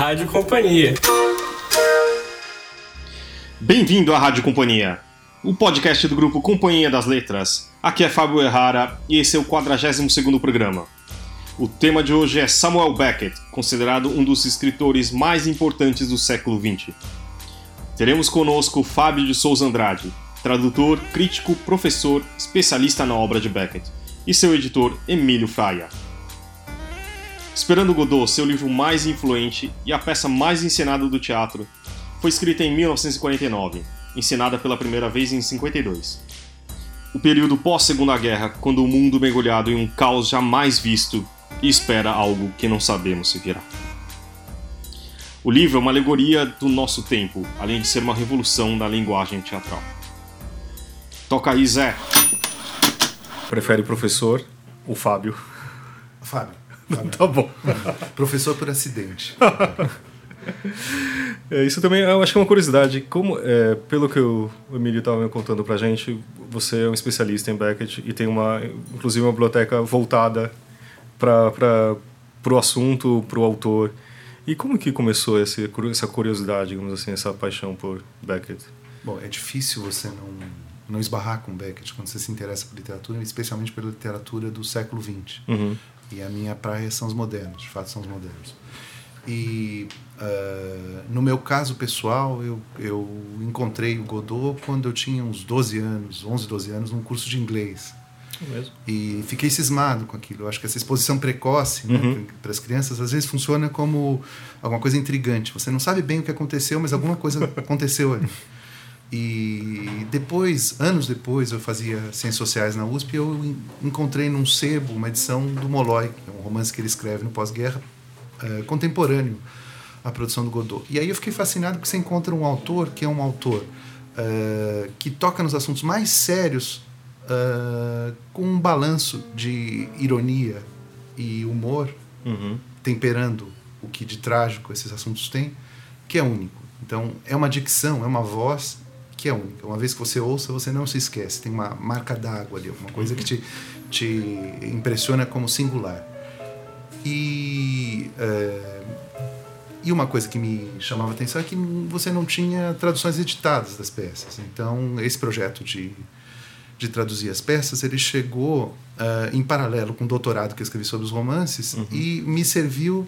Rádio Companhia. Bem-vindo à Rádio Companhia, o podcast do grupo Companhia das Letras. Aqui é Fábio Errara e esse é o 42º programa. O tema de hoje é Samuel Beckett, considerado um dos escritores mais importantes do século XX. Teremos conosco Fábio de Souza Andrade, tradutor, crítico, professor, especialista na obra de Beckett, e seu editor Emílio Fraia. Esperando Godot, seu livro mais influente e a peça mais encenada do teatro, foi escrita em 1949, encenada pela primeira vez em 52. O período pós-Segunda Guerra, quando o mundo mergulhado em um caos jamais visto e espera algo que não sabemos se virá. O livro é uma alegoria do nosso tempo, além de ser uma revolução da linguagem teatral. Toca aí, Zé. Prefere o professor ou Fábio? Fábio. Fábio. tá bom. professor por acidente. É, isso também eu acho que é uma curiosidade. Como, é, pelo que o Emílio estava me contando pra gente, você é um especialista em Beckett e tem uma, inclusive uma biblioteca voltada para o assunto, para o autor. E como que começou esse, essa curiosidade, digamos assim, essa paixão por Beckett? Bom, é difícil você não, não esbarrar com Beckett quando você se interessa por literatura, especialmente pela literatura do século XX. Uhum. E a minha praia são os modernos, de fato são os modernos. E uh, no meu caso pessoal, eu, eu encontrei o Godot quando eu tinha uns 12 anos, 11, 12 anos, num curso de inglês. Mesmo. E fiquei cismado com aquilo. Eu acho que essa exposição precoce né, Uhum. para as crianças às vezes funciona como alguma coisa intrigante. Você não sabe bem o que aconteceu, mas alguma coisa aconteceu ali. E depois, anos depois, eu fazia Ciências Sociais na USP e eu en- encontrei num sebo uma edição do Molloy, que é um romance que ele escreve no pós-guerra, eh, contemporâneo à produção do Godot. E aí eu fiquei fascinado porque você encontra um autor que é um autor eh, que toca nos assuntos mais sérios eh, com um balanço de ironia e humor Uhum. temperando o que de trágico esses assuntos têm, que é único. Então, é uma dicção, é uma voz que é única. Uma vez que você ouça, você não se esquece. Tem uma marca d'água ali, alguma coisa que te, te impressiona como singular. E, é, e uma coisa que me chamava a atenção é que você não tinha traduções editadas das peças. Então, esse projeto de, de traduzir as peças, ele chegou ah, em paralelo com o doutorado que eu escrevi sobre os romances e me serviu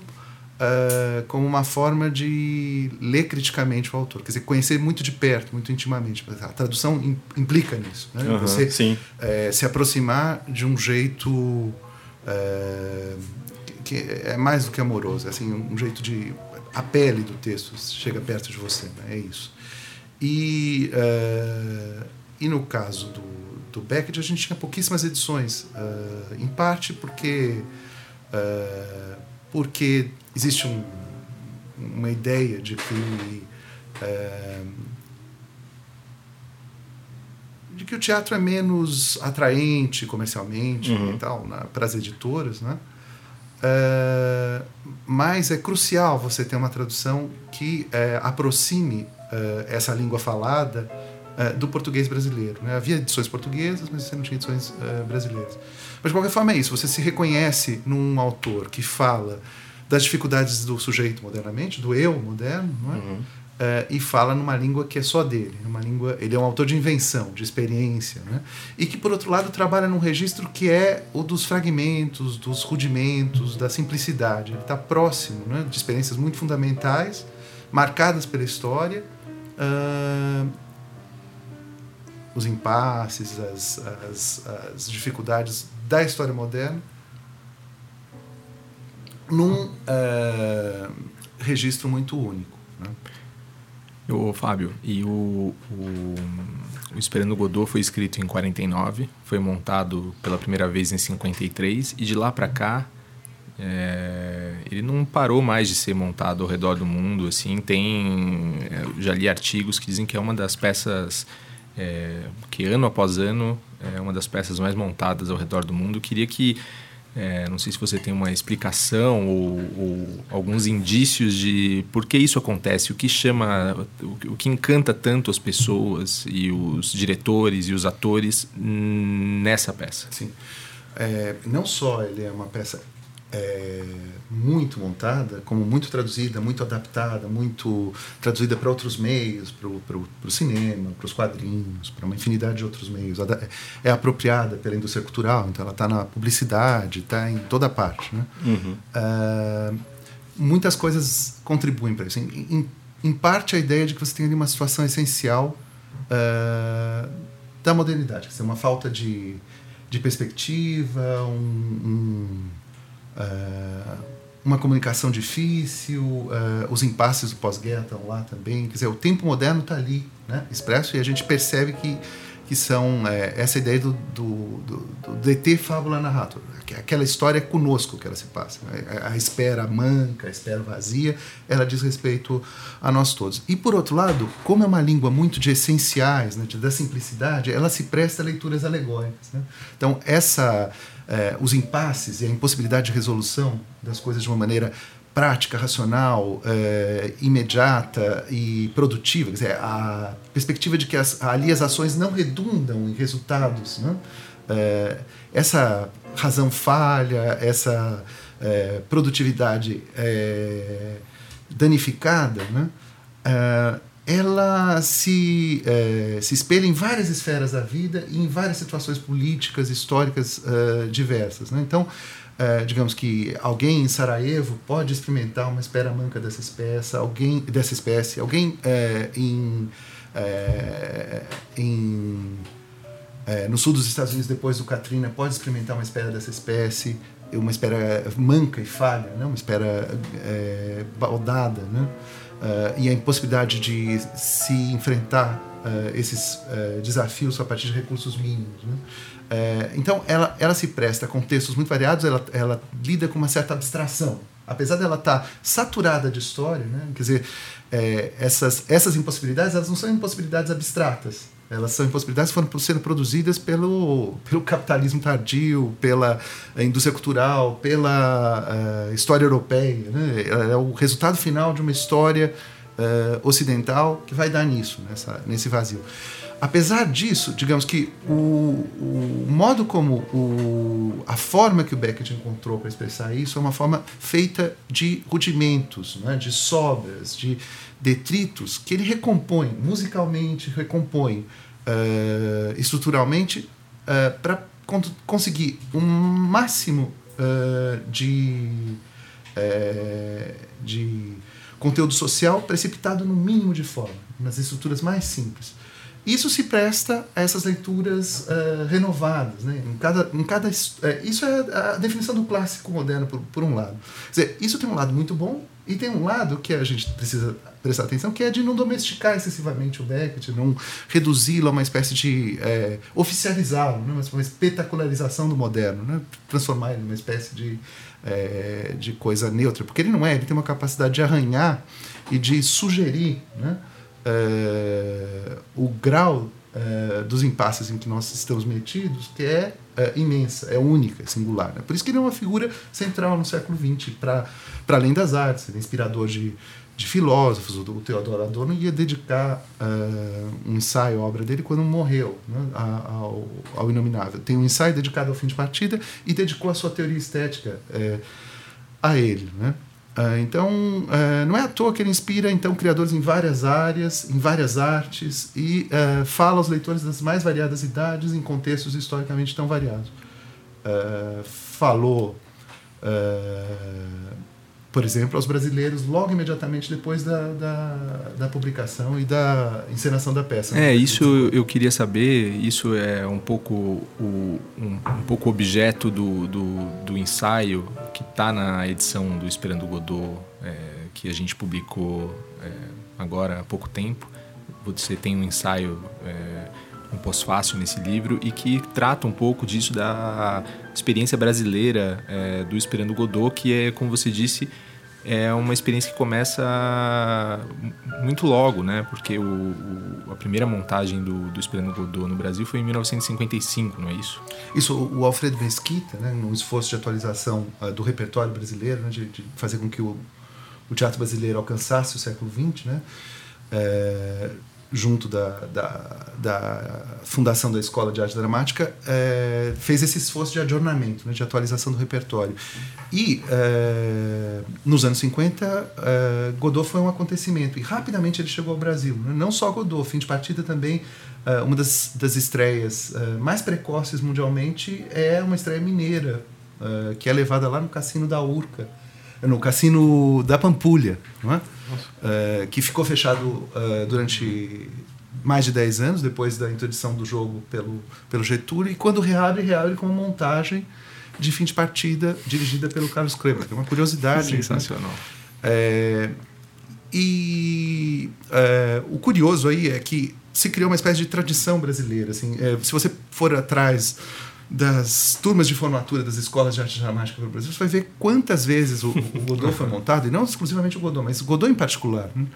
ah, como uma forma de ler criticamente o autor, quer dizer, conhecer muito de perto, muito intimamente. A tradução im- implica nisso, né? Aham, Você eh, se aproximar de um jeito eh, que é mais do que amoroso, é assim, um jeito de a pele do texto chega perto de você, né? é isso. E eh, e no caso do, do Beckett a gente tinha pouquíssimas edições, eh, em parte porque eh, porque existe um, uma ideia de que eh, de que o teatro é menos atraente comercialmente Uhum. e tal para as editoras, né? Eh, mas é crucial você ter uma tradução que eh, aproxime eh, essa língua falada eh, do português brasileiro. Né? Havia edições portuguesas, mas você não tinha edições eh, brasileiras. Mas de qualquer forma é isso. Você se reconhece num autor que fala das dificuldades do sujeito modernamente, do eu moderno, é? Uhum. Eh, e fala numa língua que é só dele, numa língua. Ele é um autor de invenção, de experiência, né? E que por outro lado trabalha num registro que é o dos fragmentos, dos rudimentos, da simplicidade. Ele está próximo, né? De experiências muito fundamentais, marcadas pela história. ah, os impasses, as, as, as dificuldades da história moderna, num ah, registro muito único. Né? Ô, Fábio, e o, o, o Esperando Godot foi escrito em 49, foi montado pela primeira vez em 53, e de lá para cá é, ele não parou mais de ser montado ao redor do mundo. Assim, tem, eu já li artigos que dizem que é uma das peças é, que ano após ano é uma das peças mais montadas ao redor do mundo. Queria que é, não sei se você tem uma explicação ou, ou, alguns indícios de por que isso acontece, o que chama, o, o que encanta tanto as pessoas e os diretores e os atores nessa peça. Sim. É, não só ele é uma peça é, muito montada, como muito traduzida, muito adaptada, muito traduzida para outros meios, para o cinema, para os quadrinhos, para uma infinidade de outros meios. É apropriada pela indústria cultural, então ela está na publicidade, está em toda parte. Né? Uhum. Uh, muitas coisas contribuem para isso. Em, em, em, parte, a ideia de que você tem ali uma situação essencial uh, da modernidade, que é uma falta de, de perspectiva, um, um uh, uma comunicação difícil, uh, os impasses do pós-guerra estão lá também. Quer dizer, o tempo moderno está ali, né, expresso, e a gente percebe que, que são é, essa ideia do, do, do, do DT fábula narrator, aquela história conosco que ela se passa. Né? A espera manca, a espera vazia, ela diz respeito a nós todos. E por outro lado, como é uma língua muito de essenciais, né, de, da simplicidade, ela se presta a leituras alegóricas. Né? Então, essa é, os impasses e a impossibilidade de resolução das coisas de uma maneira prática, racional, é, imediata e produtiva, quer dizer, a perspectiva de que as, ali as ações não redundam em resultados, né? é, essa razão falha, essa é, produtividade danificada, né? Ela se, é, se espelha em várias esferas da vida e em várias situações políticas, históricas uh, diversas. Né? Então, uh, digamos que alguém em Sarajevo pode experimentar uma espera manca dessa espécie, alguém dessa espécie, alguém uh, em, em no sul dos Estados Unidos depois do Katrina pode experimentar uma espera dessa espécie, uma espera manca e falha, né? uma espera baldada, né? uh, e a impossibilidade de se enfrentar uh, esses uh, desafios a partir de recursos mínimos. Né? então, ela, ela se presta a contextos muito variados, ela, ela lida com uma certa abstração. Apesar dela estar tá saturada de história, né? quer dizer, é, essas, essas impossibilidades elas não são impossibilidades abstratas, elas são impossibilidades que foram sendo produzidas pelo, pelo capitalismo tardio, pela eh, indústria cultural, pela uh, história europeia. Né? É o resultado final de uma história uh, ocidental que vai dar nisso, nessa, nesse vazio. Apesar disso, digamos que o, o modo como o, a forma que o Beckett encontrou para expressar isso é uma forma feita de rudimentos, né? de sobras, de detritos que ele recompõe, musicalmente recompõe, uh, estruturalmente, uh, eh, para conseguir um máximo uh, de, de conteúdo social precipitado no mínimo de forma, nas estruturas mais simples. Isso se presta a essas leituras renovadas. Né? Em cada, em cada, isso é a definição do clássico moderno, por, por um lado. Quer dizer, isso tem um lado muito bom e tem um lado que a gente precisa prestar atenção, que é de não domesticar excessivamente o Beckett, não reduzi-lo a uma espécie de é, oficializá-lo, né? uma, espetacularização do moderno, né? transformar ele numa espécie de, é, de coisa neutra, porque ele não é, ele tem uma capacidade de arranhar e de sugerir né? é, o grau é, dos impasses em que nós estamos metidos, que é, é imensa, é única, é singular. Né? Por isso que ele é uma figura central no século XX, para além das artes, ele é inspirador de, de filósofos. O Teodoro Adorno ia dedicar uh, um ensaio à obra dele quando morreu, né, ao, ao Inominável. Tem um ensaio dedicado ao fim de partida e dedicou a sua teoria estética uh, a ele. Né? Uh, então, não é à toa que ele inspira então criadores em várias áreas, em várias artes e fala aos leitores das mais variadas idades em contextos historicamente tão variados. falou por exemplo, aos brasileiros logo imediatamente depois da, da, da, publicação e da encenação da peça. É, isso eu queria saber, isso é um pouco o um, um pouco objeto do, do, do ensaio que está na edição do Esperando Godot, é, que a gente publicou é, agora há pouco tempo. Você tem um ensaio, é, um pós-fácil nesse livro e que trata um pouco disso da experiência brasileira é, do Esperando Godot, que é, como você disse, é uma experiência que começa muito logo, né? Porque o, o, a primeira montagem do, do Esperando Godot no Brasil foi em 1955, não é isso? Isso, o Alfredo Mesquita, né, num esforço de atualização uh, do repertório brasileiro, né, de, de, fazer com que o, o teatro brasileiro alcançasse o século XX, né? É, junto da, da, da, fundação da Escola de Arte Dramática, é, fez esse esforço de adornamento, né, de atualização do repertório. E, é, nos anos 50, é, Godot foi um acontecimento, e rapidamente ele chegou ao Brasil. Né? Não só Godot, fim de partida também, é, uma das, das estreias é, mais precoces mundialmente é uma estreia mineira, é, que é levada lá no Cassino da Urca, no Cassino da Pampulha, é? Uh, que ficou fechado uh, durante mais de 10 anos, depois da introdução do jogo pelo, pelo Getúlio, e quando reabre, reabre com uma montagem de fim de partida dirigida pelo Carlos Kleber, que é uma curiosidade. Sensacional. Né? É, e é, o curioso aí é que se criou uma espécie de tradição brasileira. Assim, é, se você for atrás das turmas de formatura das escolas de arte dramática do Brasil, você vai ver quantas vezes o, o Godot foi montado, e não exclusivamente o Godot, mas o Godot em particular. Né?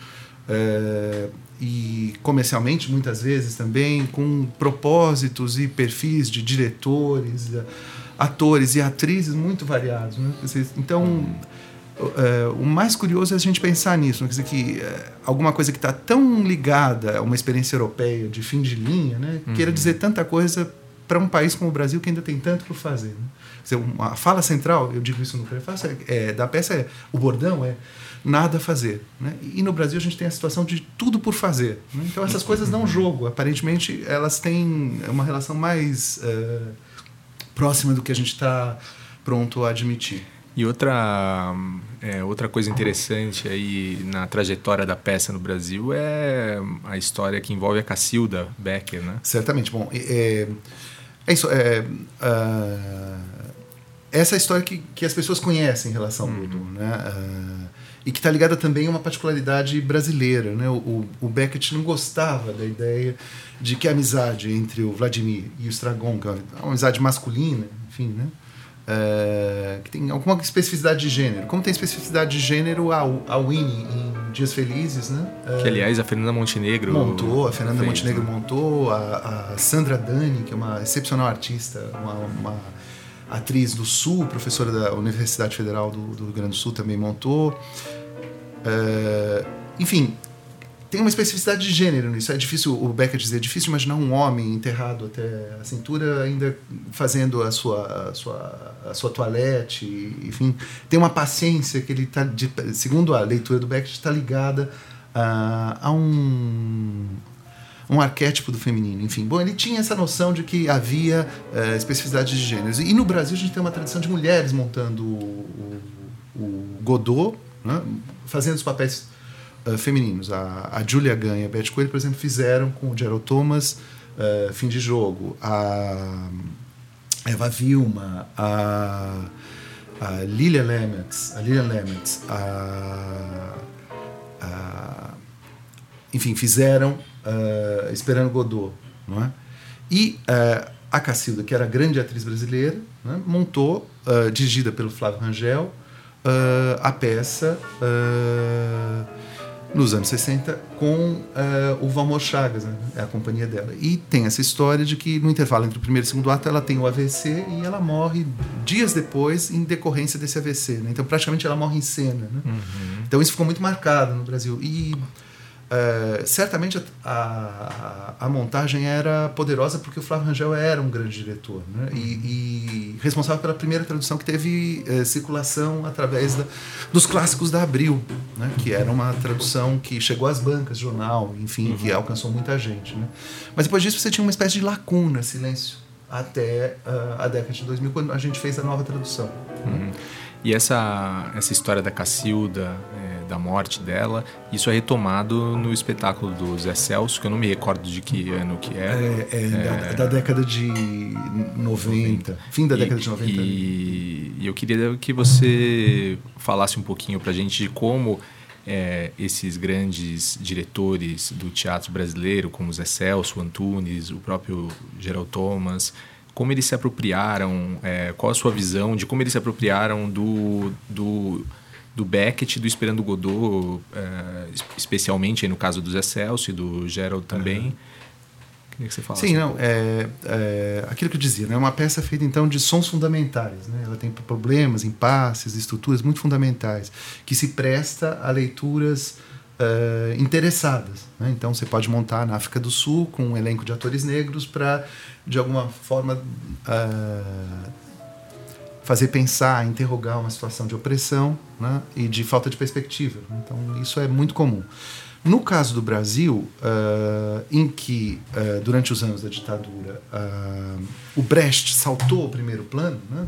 É, e comercialmente, muitas vezes também, com propósitos e perfis de diretores, atores e atrizes muito variados. Né? Então, é, o mais curioso é a gente pensar nisso, né? quer dizer, que é, alguma coisa que está tão ligada a uma experiência europeia de fim de linha, né? Uhum. queira dizer tanta coisa para um país como o Brasil que ainda tem tanto por fazer. Né? A fala central, eu digo isso no prefácio, é, é, da peça é o bordão é nada a fazer. Né? E no Brasil a gente tem a situação de tudo por fazer. Né? Então essas coisas dão jogo. Aparentemente elas têm uma relação mais uh, próxima do que a gente está pronto a admitir. E outra, é, outra coisa interessante aí na trajetória da peça no Brasil é a história que envolve a Cacilda Becker, né? Certamente. Bom, é, é isso. É, uh, essa é a história que, que as pessoas conhecem em relação ao Ludo, uhum. né? Uh, e que está ligada também a uma particularidade brasileira, né? O, o, Beckett não gostava da ideia de que a amizade entre o Vladimir e o Stragon, que é uma amizade masculina, enfim, né? Uh, que tem alguma especificidade de gênero. Como tem especificidade de gênero a, a Winnie em Dias Felizes, né? Uh, que, aliás, a Fernanda Montenegro montou, a Fernanda fez, Montenegro né? montou, a, a, Sandra Dani, que é uma excepcional artista, uma, uma, atriz do Sul, professora da Universidade Federal do, do Rio Grande do Sul, também montou. Uh, enfim, tem uma especificidade de gênero nisso. É difícil, o Becker dizer, é difícil imaginar um homem enterrado até a cintura ainda fazendo a sua, a sua, a sua toalete, enfim. Tem uma paciência que ele está, segundo a leitura do Becker, está ligada a, a um um arquétipo do feminino, enfim. Bom, ele tinha essa noção de que havia uh, especificidade de gêneros. E no Brasil a gente tem uma tradição de mulheres montando o, o, o Godot, né? fazendo os papéis uh, femininos. A, a Julia Gunn e a Beth Coelho, por exemplo, fizeram com o Gerald Thomas uh, Fim de Jogo. A Eva Vilma, a, a Lilia Lemets, a Lilia Lemets, a, a, enfim, fizeram uh, Esperando Godot, não é? E uh, a Cacilda, que era a grande atriz brasileira, né, montou, uh, dirigida pelo Flávio Rangel, a peça nos anos 60 com uh, o Valmor Chagas, né? é a companhia dela. E tem essa história de que no intervalo entre o primeiro e o segundo ato ela tem o AVC e ela morre dias depois em decorrência desse AVC. Né? Então praticamente ela morre em cena. Né? Uhum. Então isso ficou muito marcado no Brasil. E é, certamente a, a, a, montagem era poderosa porque o Flávio Rangel era um grande diretor né? e, e, responsável pela primeira tradução que teve é, circulação através da, dos clássicos da Abril, né? que era uma tradução que chegou às bancas, jornal, enfim, uhum. que alcançou muita gente. Né? Mas depois disso você tinha uma espécie de lacuna, silêncio, até uh, a década de 2000, quando a gente fez a nova tradução. Uhum. E essa, essa história da Cacilda, é, da morte dela, isso é retomado no espetáculo do Zé Celso, que eu não me recordo de que ano que era. É, é, é da, da, década de 90, 90. fim da e, década de 90. E, e, eu queria que você falasse um pouquinho pra gente de como é, esses grandes diretores do teatro brasileiro, como Zé Celso, Antunes, o próprio Gerald Thomas, como eles se apropriaram, é, qual a sua visão de como eles se apropriaram do, do, do Beckett, do Esperando Godot, é, especialmente no caso do Zé Celso e do Gerald também. Uhum. Queria que você falasse. Sim, não, é, é, aquilo que eu dizia, é né, uma peça feita então de sons fundamentais. Né? Ela tem problemas, impasses, estruturas muito fundamentais, que se presta a leituras uh, interessadas. Né? Então você pode montar na África do Sul com um elenco de atores negros para, de alguma forma, uh, fazer pensar, interrogar uma situação de opressão né? e de falta de perspectiva. Então isso é muito comum. No caso do Brasil, uh, em que, uh, durante os anos da ditadura, uh, o Brecht saltou ao primeiro plano, né,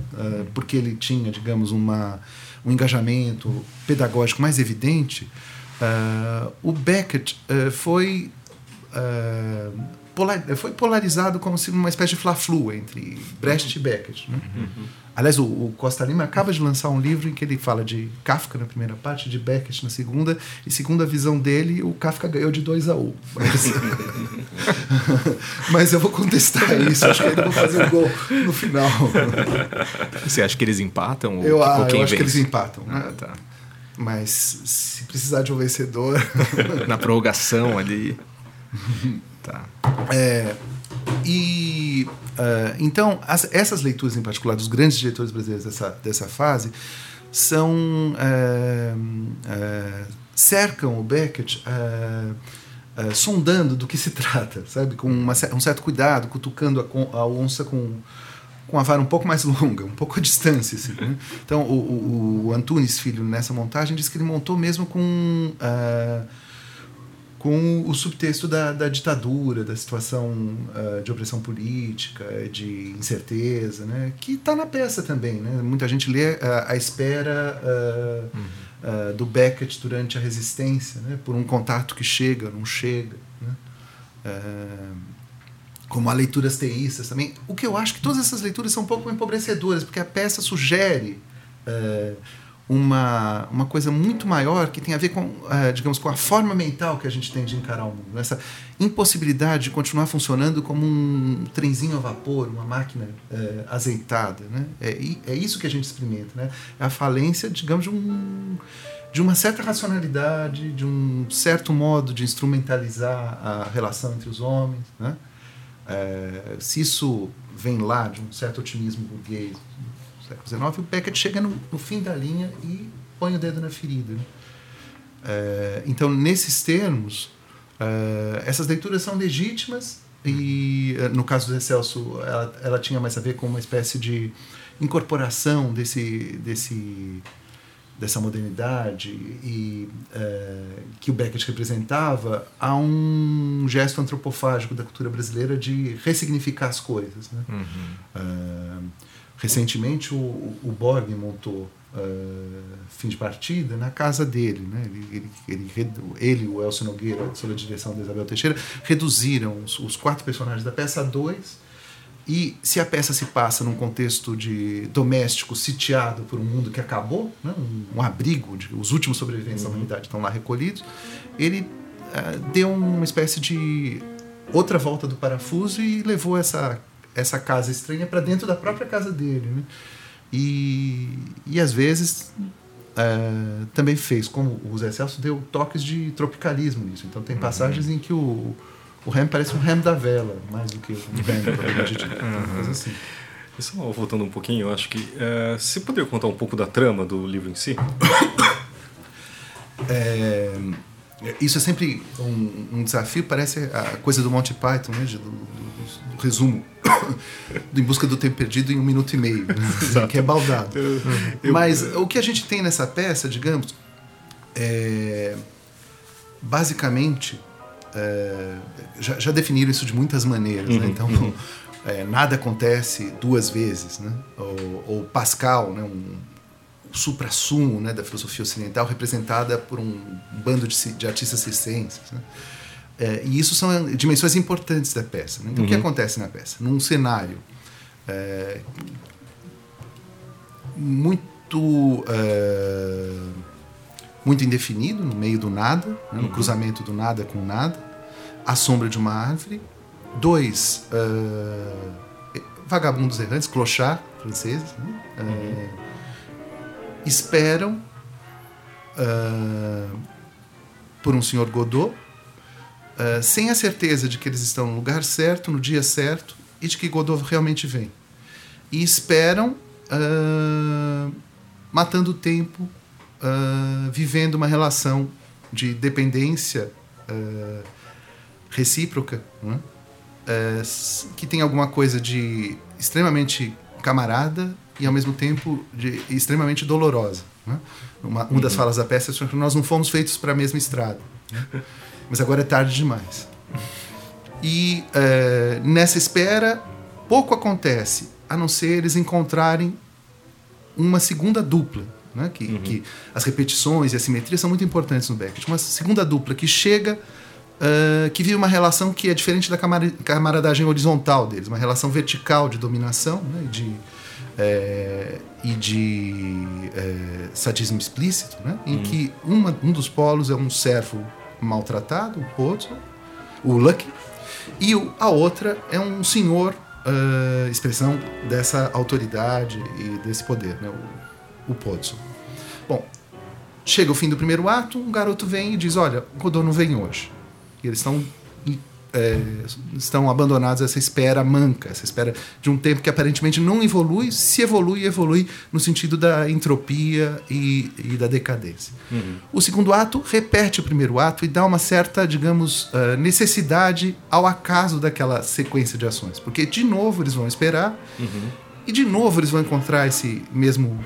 porque ele tinha, digamos, uma, um engajamento pedagógico mais evidente, o Beckett foi foi polarizado como se uma espécie de fla-flu entre Brecht e Beckett. Né? Uhum. Aliás, o, o, Costa Lima acaba de lançar um livro em que ele fala de Kafka na primeira parte, de Beckett na segunda, e segundo a visão dele, o Kafka ganhou de 2 a 1. Um. Mas... Mas eu vou contestar isso, acho que ainda vou fazer um gol no final. Você acha que eles empatam? Eu, ah, eu acho que eles empatam. Né? Ah, tá. Mas se precisar de um vencedor. na prorrogação ali. Tá. É, e uh, então as, essas leituras em particular dos grandes diretores brasileiros dessa, dessa fase são uh, uh, cercam o Beckett sondando do que se trata, sabe, com uma, um certo cuidado, cutucando a, a onça com com a vara um pouco mais longa, um pouco a distância. Assim, né? Então, o, o, o, Antunes Filho, nessa montagem, diz que ele montou mesmo com uh, com o subtexto da, da ditadura, da situação uh, de opressão política, de incerteza, né? que está na peça também. Né? Muita gente lê uh, a espera uh, uhum. do Beckett durante a resistência, né? por um contato que chega, não chega. Né? como há leituras teístas também. O que eu acho que todas essas leituras são um pouco empobrecedoras, porque a peça sugere uma, uma coisa muito maior que tem a ver com, uh, digamos, com a forma mental que a gente tem de encarar o mundo. Essa impossibilidade de continuar funcionando como um trenzinho a vapor, uma máquina uh, azeitada. Né? É, é isso que a gente experimenta. Né? É a falência, digamos, de, um, de uma certa racionalidade, de um certo modo de instrumentalizar a relação entre os homens. Né? Uh, se isso vem lá de um certo otimismo burguês, século XIX, o Beckett chega no, no, fim da linha e põe o dedo na ferida. É, então, nesses termos, é, essas leituras são legítimas e, é, no caso do Zé Celso, ela, ela, tinha mais a ver com uma espécie de incorporação desse, desse, dessa modernidade e é, que o Beckett representava a um gesto antropofágico da cultura brasileira de ressignificar as coisas. Né? Uhum. É, Recentemente, o, o Borg montou uh, Fim de Partida na casa dele. Né? Ele, ele, ele, ele e o Elcio Nogueira, sob a direção da Isabel Teixeira, reduziram os, os quatro personagens da peça a dois. E se a peça se passa num contexto de doméstico sitiado por um mundo que acabou, né? um, um, abrigo, de, os últimos sobreviventes uhum. da humanidade estão lá recolhidos, ele uh, deu uma espécie de outra volta do parafuso e levou essa essa casa estranha para dentro da própria casa dele. Né? E, e às vezes uh, também fez, como o Zé Celso deu toques de tropicalismo nisso. Então tem uhum. passagens uhum. em que o, o rem parece um rem da vela, mais do que um rem, provavelmente dito. Uhum. Assim. Só voltando um pouquinho, eu acho que. Uh, você poderia contar um pouco da trama do livro em si? É, isso é sempre um, um, desafio, parece a coisa do Monty Python, né? do, do, do resumo Em Busca do Tempo Perdido em um minuto e meio, né? que é baldado. Eu, Mas o que a gente tem nessa peça, digamos, é, basicamente, é, já, já, definiram isso de muitas maneiras, né? uhum, né? então uhum. é, nada acontece duas vezes, né? ou, ou Pascal, né? um, supra-sumo né, da filosofia ocidental representada por um bando de, de artistas circenses. Né? É, e isso são dimensões importantes da peça. Né? Então, uhum. o que uhum. acontece na peça? Num cenário é, muito é, muito indefinido, no meio do nada, né? no uhum. cruzamento do nada com nada, à sombra de uma árvore, dois é, vagabundos errantes, clochard franceses, né? É, uhum esperam uh, por um senhor Godot, uh, sem a certeza de que eles estão no lugar certo, no dia certo e de que Godot realmente vem. E esperam uh, matando o tempo, vivendo uma relação de dependência uh, recíproca, né? uh, que tem alguma coisa de extremamente camarada e ao mesmo tempo de extremamente dolorosa. Né? Uma, uma das uhum. falas da peça é que nós não fomos feitos para a mesma estrada, né? mas agora é tarde demais. E uh, nessa espera pouco acontece, a não ser eles encontrarem uma segunda dupla, né? que, uhum. que as repetições e a simetria são muito importantes no Beckett. Uma segunda dupla que chega, uh, que vive uma relação que é diferente da camaradagem horizontal deles, uma relação vertical de dominação né? de, é, e de é, sadismo explícito, né? em uhum. que uma, um dos polos é um servo maltratado, o Pozzo, o Lucky, e a outra é um senhor uh, expressão dessa autoridade e desse poder, né? o, o Pozzo. Bom, chega o fim do primeiro ato, um garoto vem e diz: Olha, o Godot não vem hoje. E eles estão é, estão abandonados a essa espera manca, essa espera de um tempo que aparentemente não evolui, se evolui, evolui no sentido da entropia e, e da decadência. Uhum. O segundo ato repete o primeiro ato e dá uma certa, digamos, uh, necessidade ao acaso daquela sequência de ações, porque de novo eles vão esperar uhum. e de novo eles vão encontrar esse mesmo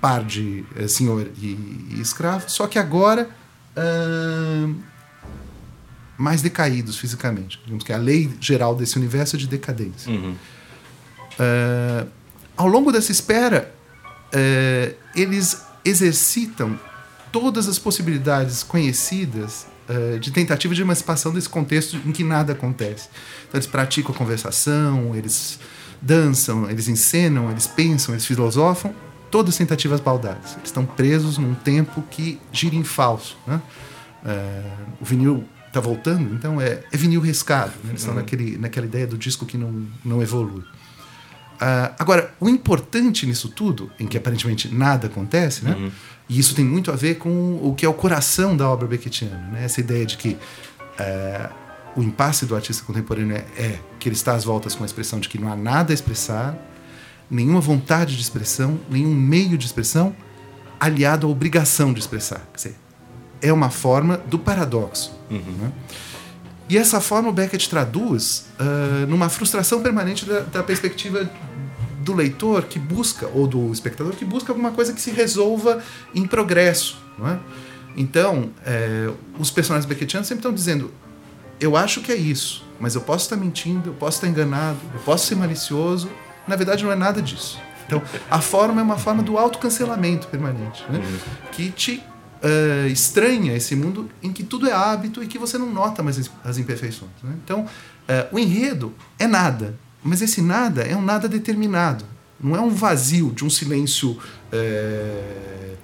par de uh, senhor e, e, escravo, só que agora mais decaídos fisicamente. Digamos que a lei geral desse universo é de decadência. Uhum. Uh, ao longo dessa espera, uh, eles exercitam todas as possibilidades conhecidas uh, de tentativa de emancipação desse contexto em que nada acontece. Então, eles praticam a conversação, eles dançam, eles encenam, eles pensam, eles filosofam, todas tentativas baldadas. Eles estão presos num tempo que gira em falso. Né? o vinil está voltando, então é, é vinil riscado. Né? Eles estão uhum. naquele, naquela ideia do disco que não, não evolui. Uh, agora, o importante nisso tudo, em que aparentemente nada acontece, né? Uhum. e isso tem muito a ver com o que é o coração da obra Beckettiana, né? essa ideia de que uh, o impasse do artista contemporâneo é, é, que ele está às voltas com a expressão de que não há nada a expressar, nenhuma vontade de expressão, nenhum meio de expressão, aliado à obrigação de expressar. Quer dizer, é uma forma do paradoxo. Uhum. Né? E essa forma o Beckett traduz uh, numa frustração permanente da, da, perspectiva do leitor que busca, ou do espectador que busca alguma coisa que se resolva em progresso. Não é? Então, é, os personagens beckettianos sempre estão dizendo: eu acho que é isso, mas eu posso estar mentindo, eu posso estar enganado, eu posso ser malicioso. Na verdade, não é nada disso. Então, a forma é uma forma do autocancelamento permanente, né? Uhum. que te uh, estranha esse mundo em que tudo é hábito e que você não nota mais as imperfeições. Né? Então, uh, o enredo é nada, mas esse nada é um nada determinado. Não é um vazio de um silêncio uh,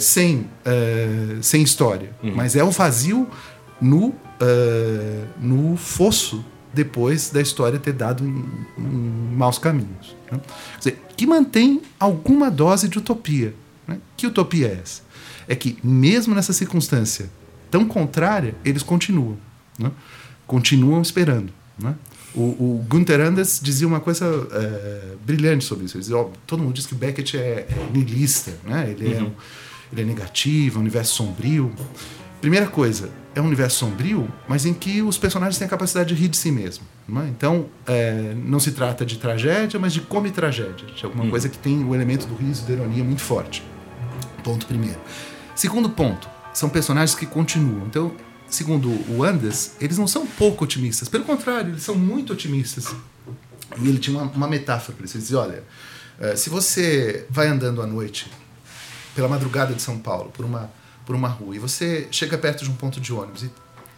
sem, sem história, uhum. mas é um vazio no, no fosso depois da história ter dado em, em maus caminhos. Né? Dizer, que mantém alguma dose de utopia. Né? Que utopia é essa? É que, mesmo nessa circunstância tão contrária, eles continuam. Né? Continuam esperando. Né? O, o Gunther Anders dizia uma coisa é, brilhante sobre isso. Ele dizia, todo mundo diz que Beckett é, é niilista, né? ele, é uhum. é um, ele é negativo, é um universo sombrio. Primeira coisa, é um universo sombrio, mas em que os personagens têm a capacidade de rir de si mesmo. Não é? Então, é, não se trata de tragédia, mas de come-tragédia, de alguma uhum. coisa que tem o elemento do riso, da ironia muito forte. Ponto primeiro. Segundo ponto, são personagens que continuam. Então, segundo o Anders, eles não são pouco otimistas. Pelo contrário, eles são muito otimistas. E ele tinha uma, uma metáfora para isso. Ele dizia: olha, uh, se você vai andando à noite pela madrugada de São Paulo, por uma, por uma rua, e você chega perto de um ponto de ônibus e,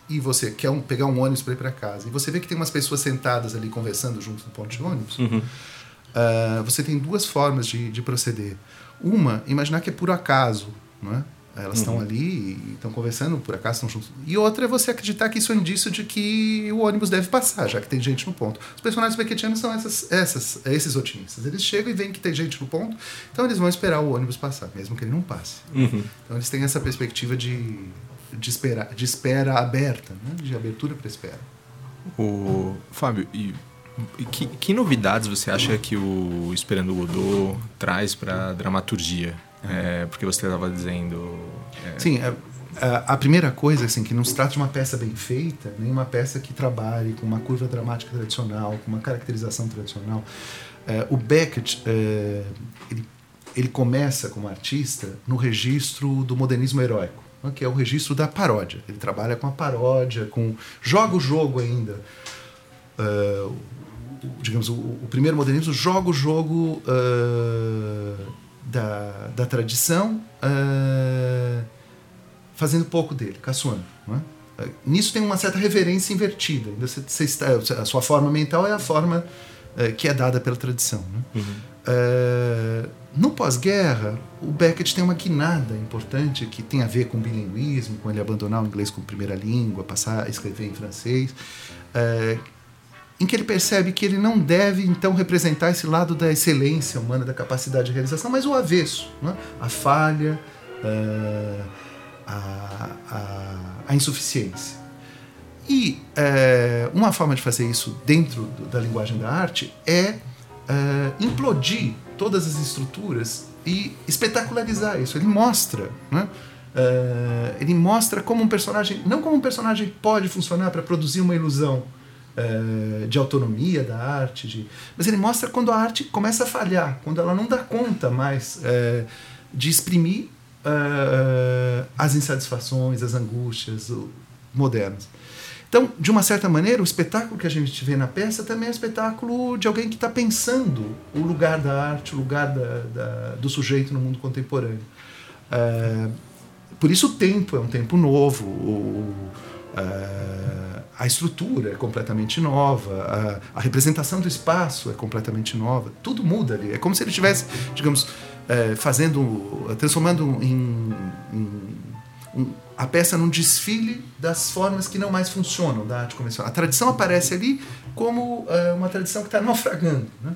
e você quer um, pegar um ônibus para ir para casa, e você vê que tem umas pessoas sentadas ali conversando junto no ponto de ônibus, uhum. uh, você tem duas formas de, de proceder. Uma, imaginar que é por acaso, não é? Elas estão uhum. ali e estão conversando, por acaso estão juntos. E outra é você acreditar que isso é um indício de que o ônibus deve passar, já que tem gente no ponto. Os personagens beckettianos são essas, essas, esses otimistas. Eles chegam e veem que tem gente no ponto, então eles vão esperar o ônibus passar, mesmo que ele não passe. Uhum. Então eles têm essa perspectiva de, de, espera, de espera aberta, né? de abertura para espera. O Fábio, e que, que, novidades você acha que o Esperando Godot traz para a dramaturgia? É, porque você estava dizendo. É... Sim, é, a, a, primeira coisa assim que não se trata de uma peça bem feita, nem uma peça que trabalhe com uma curva dramática tradicional, com uma caracterização tradicional. É, o Beckett é, ele, ele começa como artista no registro do modernismo heróico, né, que é o registro da paródia. Ele trabalha com a paródia, com joga o jogo ainda. Uh, digamos, o, o, primeiro modernismo joga o jogo uh, da, da tradição, uh, fazendo pouco dele, caçoando. É? Nisso tem uma certa reverência invertida. Você, você está, a sua forma mental é a forma uh, que é dada pela tradição. Né? Uhum. no pós-guerra, o Beckett tem uma guinada importante que tem a ver com o bilinguismo, com ele abandonar o inglês como primeira língua, passar a escrever em francês, em que ele percebe que ele não deve então representar esse lado da excelência humana, da capacidade de realização, mas o avesso, né? a falha, uh, a, a, a, insuficiência. E uh, uma forma de fazer isso dentro da linguagem da arte é uh, implodir todas as estruturas e espetacularizar isso. Ele mostra, né? ele mostra como um personagem, não como um personagem pode funcionar para produzir uma ilusão, é, de autonomia da arte, de... mas ele mostra quando a arte começa a falhar, quando ela não dá conta mais é, de exprimir é, as insatisfações, as angústias modernas. Então, de uma certa maneira, o espetáculo que a gente vê na peça também é um espetáculo de alguém que está pensando o lugar da arte, o lugar da, da, do sujeito no mundo contemporâneo. por isso o tempo é um tempo novo. O, a estrutura é completamente nova, a, a, representação do espaço é completamente nova, tudo muda ali. É como se ele estivesse, digamos, é, fazendo, transformando em, em um, a peça num desfile das formas que não mais funcionam da arte convencional. A tradição aparece ali como é, uma tradição que está naufragando. Né?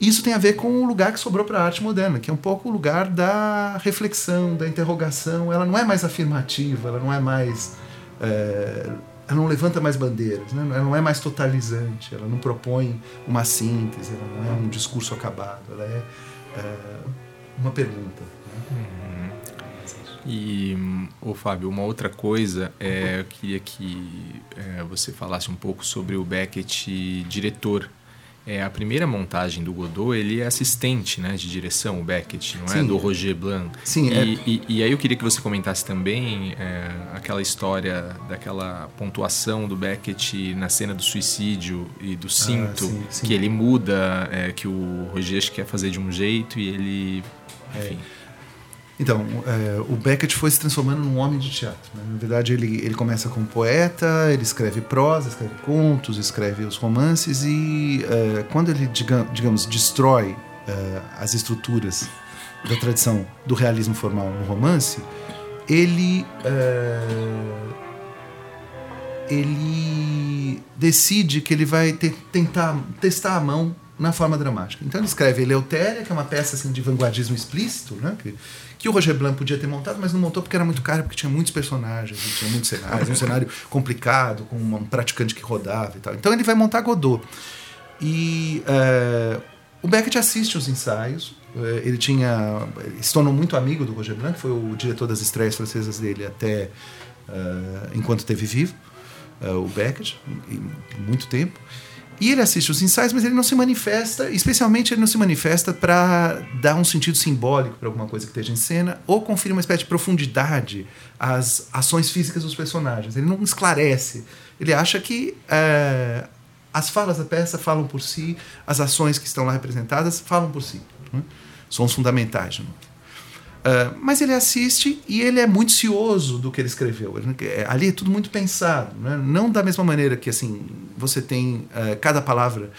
Isso tem a ver com o lugar que sobrou para a arte moderna, que é um pouco o lugar da reflexão, da interrogação. Ela não é mais afirmativa, ela não é mais é, ela não levanta mais bandeiras, né? ela não é mais totalizante, ela não propõe uma síntese, ela não é um discurso acabado, ela é, é uma pergunta. Né? Uhum. E, o Fábio, uma outra coisa, é, eu queria que é, você falasse um pouco sobre o Beckett diretor é, a primeira montagem do Godot, ele é assistente né, de direção, o Beckett, não é? Sim. é? Do Roger Blanc. Sim, e, é... e, e, aí eu queria que você comentasse também é, aquela história daquela pontuação do Beckett na cena do suicídio e do ah, cinto, ah, sim, sim. que ele muda, é, que o Roger quer fazer de um jeito e ele... É. Então, é, o Beckett foi se transformando num homem de teatro. Né? Na verdade, ele, ele começa como poeta, ele escreve prosa, escreve contos, escreve os romances e é, quando ele, diga, digamos, destrói é, as estruturas da tradição do realismo formal no romance, ele é, ele decide que ele vai ter, tentar testar a mão na forma dramática. Então ele escreve Eleutéria, que é uma peça assim, de vanguardismo explícito, né? que, que o Roger Blanc podia ter montado, mas não montou porque era muito caro, porque tinha muitos personagens, tinha muitos cenários, um cenário complicado, com um praticante que rodava e tal. Então ele vai montar Godot. E uh, o Beckett assiste os ensaios, uh, ele tinha. Ele se tornou muito amigo do Roger Blanc, foi o diretor das estreias francesas dele até uh, enquanto esteve vivo, o Beckett, muito tempo. E ele assiste os ensaios, mas ele não se manifesta, especialmente ele não se manifesta para dar um sentido simbólico para alguma coisa que esteja em cena, ou conferir uma espécie de profundidade às ações físicas dos personagens. Ele não esclarece. Ele acha que é, as falas da peça falam por si, as ações que estão lá representadas falam por si. Né? São os fundamentais. Né? Uh, mas ele assiste e ele é muito cioso do que ele escreveu. É, ali é tudo muito pensado, né? não da mesma maneira que assim você tem uh, cada palavra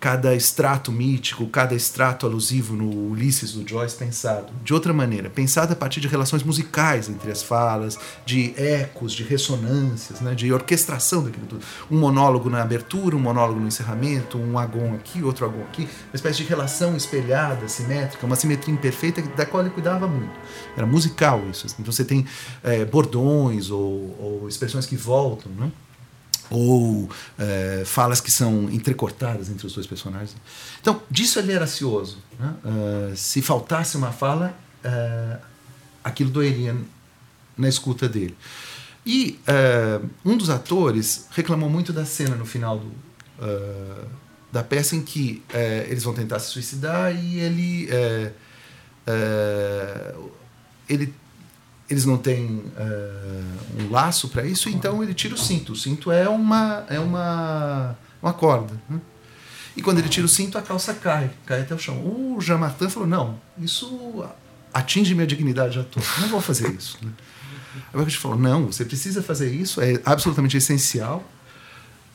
cada extrato mítico, cada extrato alusivo no Ulisses do Joyce pensado de outra maneira, pensado a partir de relações musicais entre as falas, de ecos, de ressonâncias, né, de orquestração daquilo tudo. Um monólogo na abertura, um monólogo no encerramento, um agon aqui, outro agon aqui, uma espécie de relação espelhada, simétrica, uma simetria imperfeita da qual ele cuidava muito. Era musical isso. Assim. Então você tem é, bordões ou, ou expressões que voltam, né? Ou é, falas que são entrecortadas entre os dois personagens. Então, disso ele era cioso. Né? Uh, se faltasse uma fala, uh, aquilo doeria na escuta dele. E uh, um dos atores reclamou muito da cena no final do, da peça em que eles vão tentar se suicidar e ele ele eles não têm um laço para isso, então ele tira o cinto. O cinto é uma é uma uma corda. Né? E quando ele tira o cinto, a calça cai, cai até o chão. O Jean falou: não, isso atinge minha dignidade de ator. Não vou fazer isso. Né? A gente falou: não, você precisa fazer isso, é absolutamente essencial.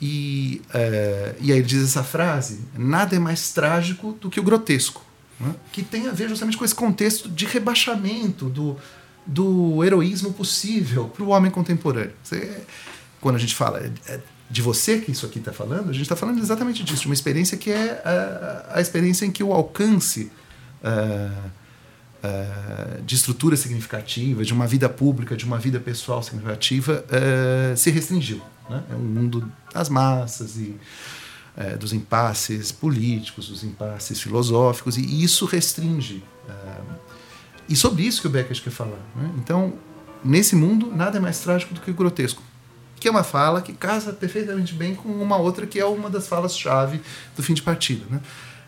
E, é, e aí ele diz essa frase: nada é mais trágico do que o grotesco. Né? Que tem a ver justamente com esse contexto de rebaixamento do, do heroísmo possível para o homem contemporâneo. Você, quando a gente fala é, de você que isso aqui está falando, a gente está falando exatamente disso, de uma experiência que é a, a experiência em que o alcance. Uh, uh, de estrutura significativa, de uma vida pública, de uma vida pessoal significativa, uh, se restringiu. Né? É um mundo das massas e dos impasses políticos, dos impasses filosóficos, e isso restringe. E sobre isso que o Beckett quer falar. Né? Então, nesse mundo, nada é mais trágico do que grotesco que é uma fala que casa perfeitamente bem com uma outra que é uma das falas-chave do fim de partida. Né?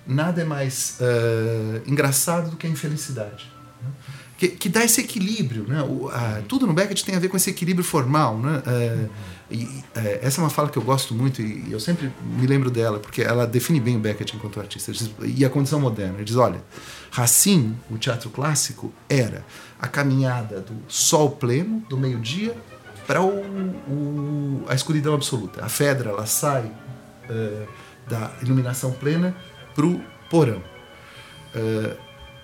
nada é mais uh, engraçado do que a infelicidade. Né? Que, que, dá esse equilíbrio. Né? O, a, tudo no Beckett tem a ver com esse equilíbrio formal. Né? Uh, e, uh, essa é uma fala que eu gosto muito e eu sempre me lembro dela, porque ela define bem o Beckett enquanto artista. Diz, e a condição moderna. Ele diz: olha, Racine, o teatro clássico, era a caminhada do sol pleno, do meio-dia, para a escuridão absoluta. A Fedra ela sai da iluminação plena para o porão. Uh,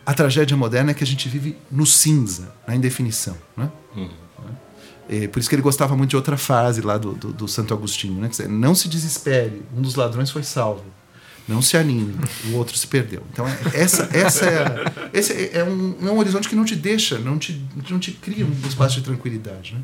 a tragédia moderna é que a gente vive no cinza, na indefinição. Né? Uhum. É, por isso que ele gostava muito de outra frase lá do, do, do Santo Agostinho. Né? Dizer, não se desespere, um dos ladrões foi salvo. Não se anime, o outro se perdeu. Então, é, essa, essa é, esse é, é, um, é um horizonte que não te deixa, não te, não te cria um espaço de tranquilidade. Né?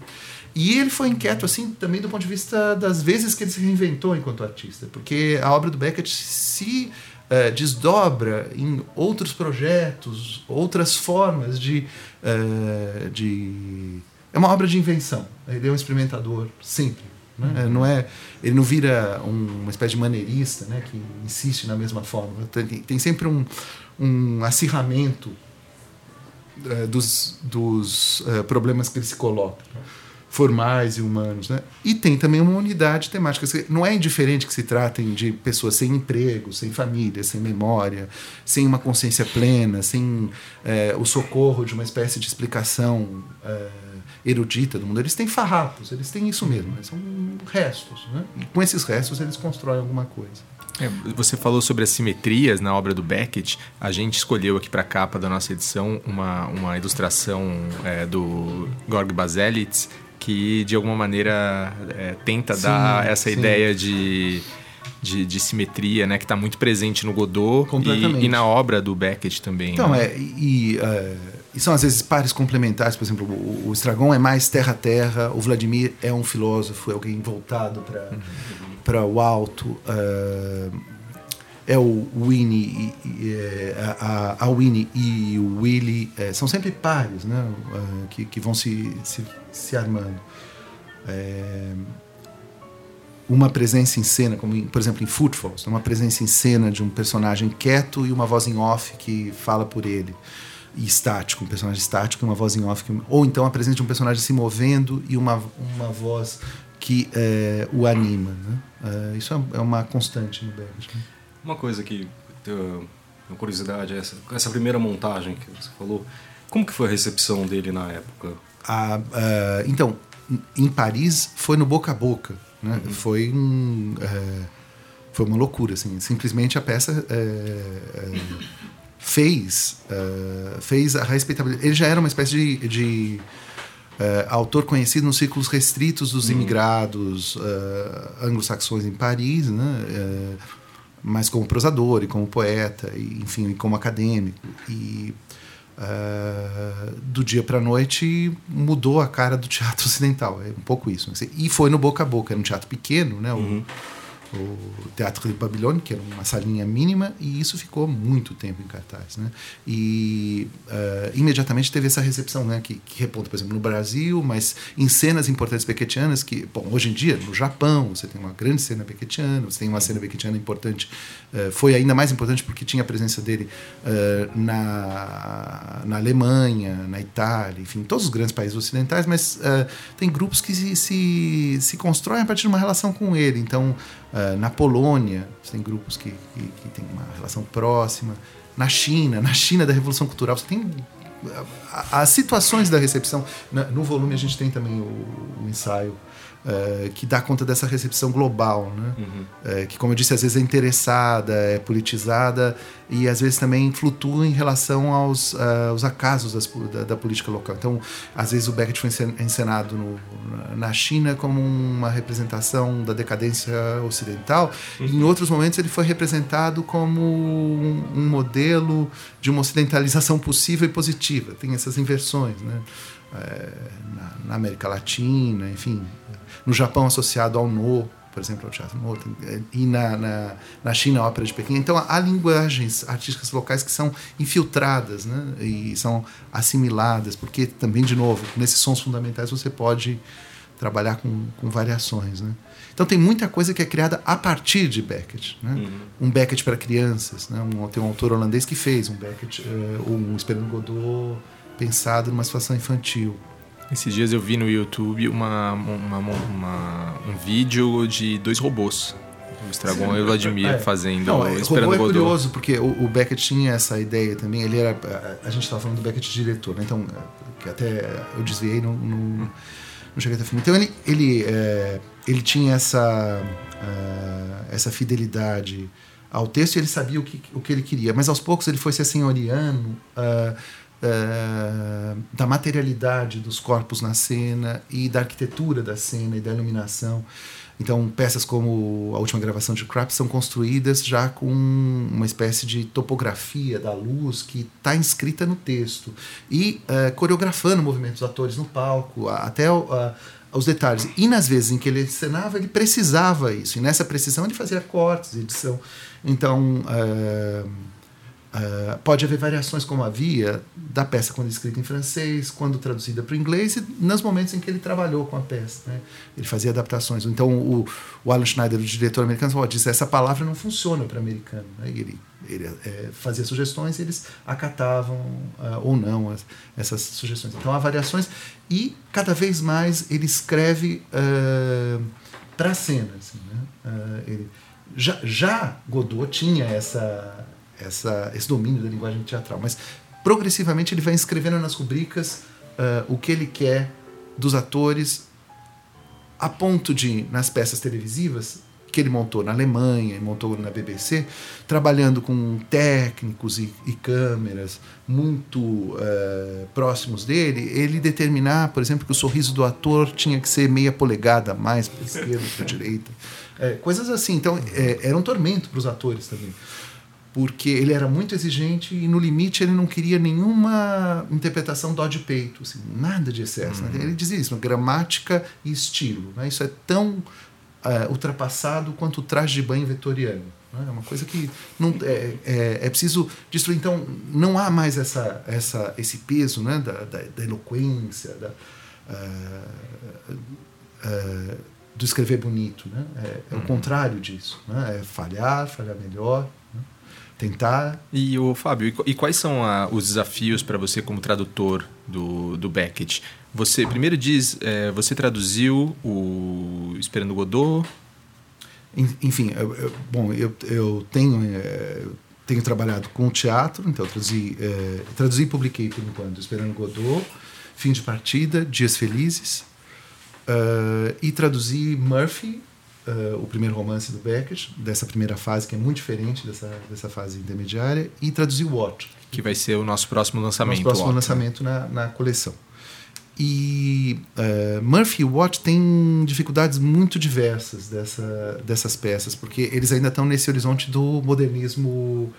E ele foi inquieto assim também do ponto de vista das vezes que ele se reinventou enquanto artista, porque a obra do Beckett se uh, desdobra em outros projetos, outras formas de, uh, de. É uma obra de invenção. Ele é um experimentador sempre. Né? Uhum. Não é, ele não vira um, uma espécie de maneirista né, que insiste na mesma forma. Tem, tem sempre um, um acirramento uh, dos, dos problemas que ele se coloca formais e humanos. Né? E tem também uma unidade temática. Não é indiferente que se tratem de pessoas sem emprego, sem família, sem memória, sem uma consciência plena, sem é, o socorro de uma espécie de explicação é, erudita do mundo. Eles têm farrapos, eles têm isso mesmo, são restos. Né? E com esses restos eles constroem alguma coisa. É, você falou sobre as simetrias na obra do Beckett. A gente escolheu aqui para a capa da nossa edição uma, uma ilustração é, do Gorg Baselitz, que de alguma maneira é, tenta sim, dar essa sim. ideia de, de, de, simetria, né, que está muito presente no Godot e, e, na obra do Beckett também. Então, né? é, e, uh, e, são às vezes pares complementares, por exemplo, o, o Estragon é mais terra-terra, o Vladimir é um filósofo, é alguém voltado para uhum. o alto. Uh, é o Winnie, e, é, a, a Winnie e o Willy é, são sempre pares, né? Uh, que, que vão se, se, se armando. É, uma presença em cena, como em, por exemplo em Footfalls, uma presença em cena de um personagem quieto e uma voz em off que fala por ele. E estático, um personagem estático e uma voz em off. Que, ou então a presença de um personagem se movendo e uma, uma voz que é, o anima. Né? isso é, é uma constante no Babbage. Né? Uma coisa que tenho uma curiosidade é essa, essa primeira montagem que você falou, como que foi a recepção dele na época? Ah, uh, então, em Paris foi no boca a boca, né? Uhum. Foi um, foi uma loucura, assim. Simplesmente a peça fez fez a respeitabilidade. Ele já era uma espécie de, de autor conhecido nos círculos restritos dos uhum. imigrados anglo-saxões em Paris, né? mas como prosador e como poeta, e, enfim, e como acadêmico. E uh, do dia para a noite mudou a cara do teatro ocidental. É um pouco isso. E foi no boca a boca, era um teatro pequeno, né? O, o Teatro de Babilônia, que era uma salinha mínima, e isso ficou muito tempo em cartaz. Né? E uh, imediatamente teve essa recepção, né? que, que reponta, por exemplo, no Brasil, mas em cenas importantes beckettianas, que, bom, hoje em dia, no Japão, você tem uma grande cena beckettiana, você tem uma cena beckettiana importante, uh, foi ainda mais importante porque tinha a presença dele uh, na, na Alemanha, na Itália, enfim, todos os grandes países ocidentais, mas tem grupos que se, se, se constroem a partir de uma relação com ele. Então, Uh, na Polônia, você tem grupos que, que, que têm uma relação próxima. Na China, na China da Revolução Cultural, você tem as situações da recepção. No volume a gente tem também o ensaio uh, que dá conta dessa recepção global, né? Uhum. Uh, que, como eu disse, às vezes é interessada, é politizada e às vezes também flutua em relação aos, uh, aos acasos das, da, da, política local. Então, às vezes o Beckett foi encenado no, na China como uma representação da decadência ocidental, uhum. e em outros momentos ele foi representado como um, um modelo de uma ocidentalização possível e positiva. Tem essas inversões, né? Na, América Latina, enfim, no Japão associado ao No, por exemplo, ao teatro No, e na, na, na China a ópera de Pequim. Então há linguagens artísticas locais que são infiltradas né, e são assimiladas, porque também, de novo, nesses sons fundamentais você pode trabalhar com, com variações. Né? Então tem muita coisa que é criada a partir de Beckett. Né? Uhum. Um Beckett para crianças. Né? Um, tem um autor holandês que fez um Beckett, uh, um Esperando Godot pensado numa situação infantil. Esses dias eu vi no YouTube uma, uma, uma um vídeo de dois robôs. O Estragon e o Vladimir é. fazendo Não, é, esperando robô é Godot. curioso porque o, o, Beckett tinha essa ideia também. Ele era a, a gente estava falando do Beckett diretor, né? então que até eu desviei no, no, não cheguei até o fim. Então ele ele é, ele tinha essa uh, essa fidelidade ao texto e ele sabia o que, o que ele queria, mas aos poucos ele foi se assenhoriando. Uh, eh, da materialidade dos corpos na cena e da arquitetura da cena e da iluminação. Então, peças como a última gravação de Crap são construídas já com uma espécie de topografia da luz que está inscrita no texto e uh, coreografando movimentos dos atores no palco, até uh, os detalhes. E nas vezes em que ele encenava, ele precisava isso. E nessa precisão ele fazia cortes, edição. Então. Uh, Uh, pode haver variações, como havia, da peça quando escrita em francês, quando traduzida para o inglês, e nos momentos em que ele trabalhou com a peça. Né? Ele fazia adaptações. Então, o, o Alan Schneider, o diretor americano, falou, disse, essa palavra não funciona para americano. Né? Ele, ele é, fazia sugestões e eles acatavam uh, ou não as, essas sugestões. Então, há variações e, cada vez mais, ele escreve uh, para a cena. Assim, né? ele, já, já Godot tinha essa essa, esse domínio da linguagem teatral. Mas progressivamente ele vai escrevendo nas rubricas uh, o que ele quer dos atores, a ponto de, nas peças televisivas, que ele montou na Alemanha e montou na BBC, trabalhando com técnicos e, e câmeras muito uh, próximos dele, ele determinar, por exemplo, que o sorriso do ator tinha que ser meia polegada mais para esquerda, para direita. É, coisas assim. Então, é, era um tormento para os atores também porque ele era muito exigente e no limite ele não queria nenhuma interpretação dó de peito, assim, nada de excesso. Né? Uhum. Né? Ele dizia isso, gramática e estilo. Né? Isso é tão uh, ultrapassado quanto o traje de banho vitoriano. Né? É uma coisa que não é, é, é, preciso destruir. Então não há mais essa, essa, esse peso né? da, da, da eloquência, da, uh, uh, do escrever bonito. Né? É, é uhum. o contrário disso. Né? É falhar, falhar melhor tentar. E o Fábio, e quais são a, os desafios para você como tradutor do, do Beckett? Você primeiro diz, é, você traduziu o Esperando Godot? Enfim, eu, eu, bom, eu, eu tenho é, tenho trabalhado com teatro, então eu traduzi, é, traduzi e publiquei por enquanto Esperando Godot, Fim de Partida, Dias Felizes, uh, e traduzi Murphy uh, o primeiro romance do Beckett, dessa primeira fase, que é muito diferente dessa, dessa fase intermediária, e traduzir What. Que vai ser o nosso próximo lançamento. Nosso próximo lançamento na, na coleção. E uh, Murphy e Watt têm dificuldades muito diversas dessa, dessas peças, porque eles ainda estão nesse horizonte do modernismo uh,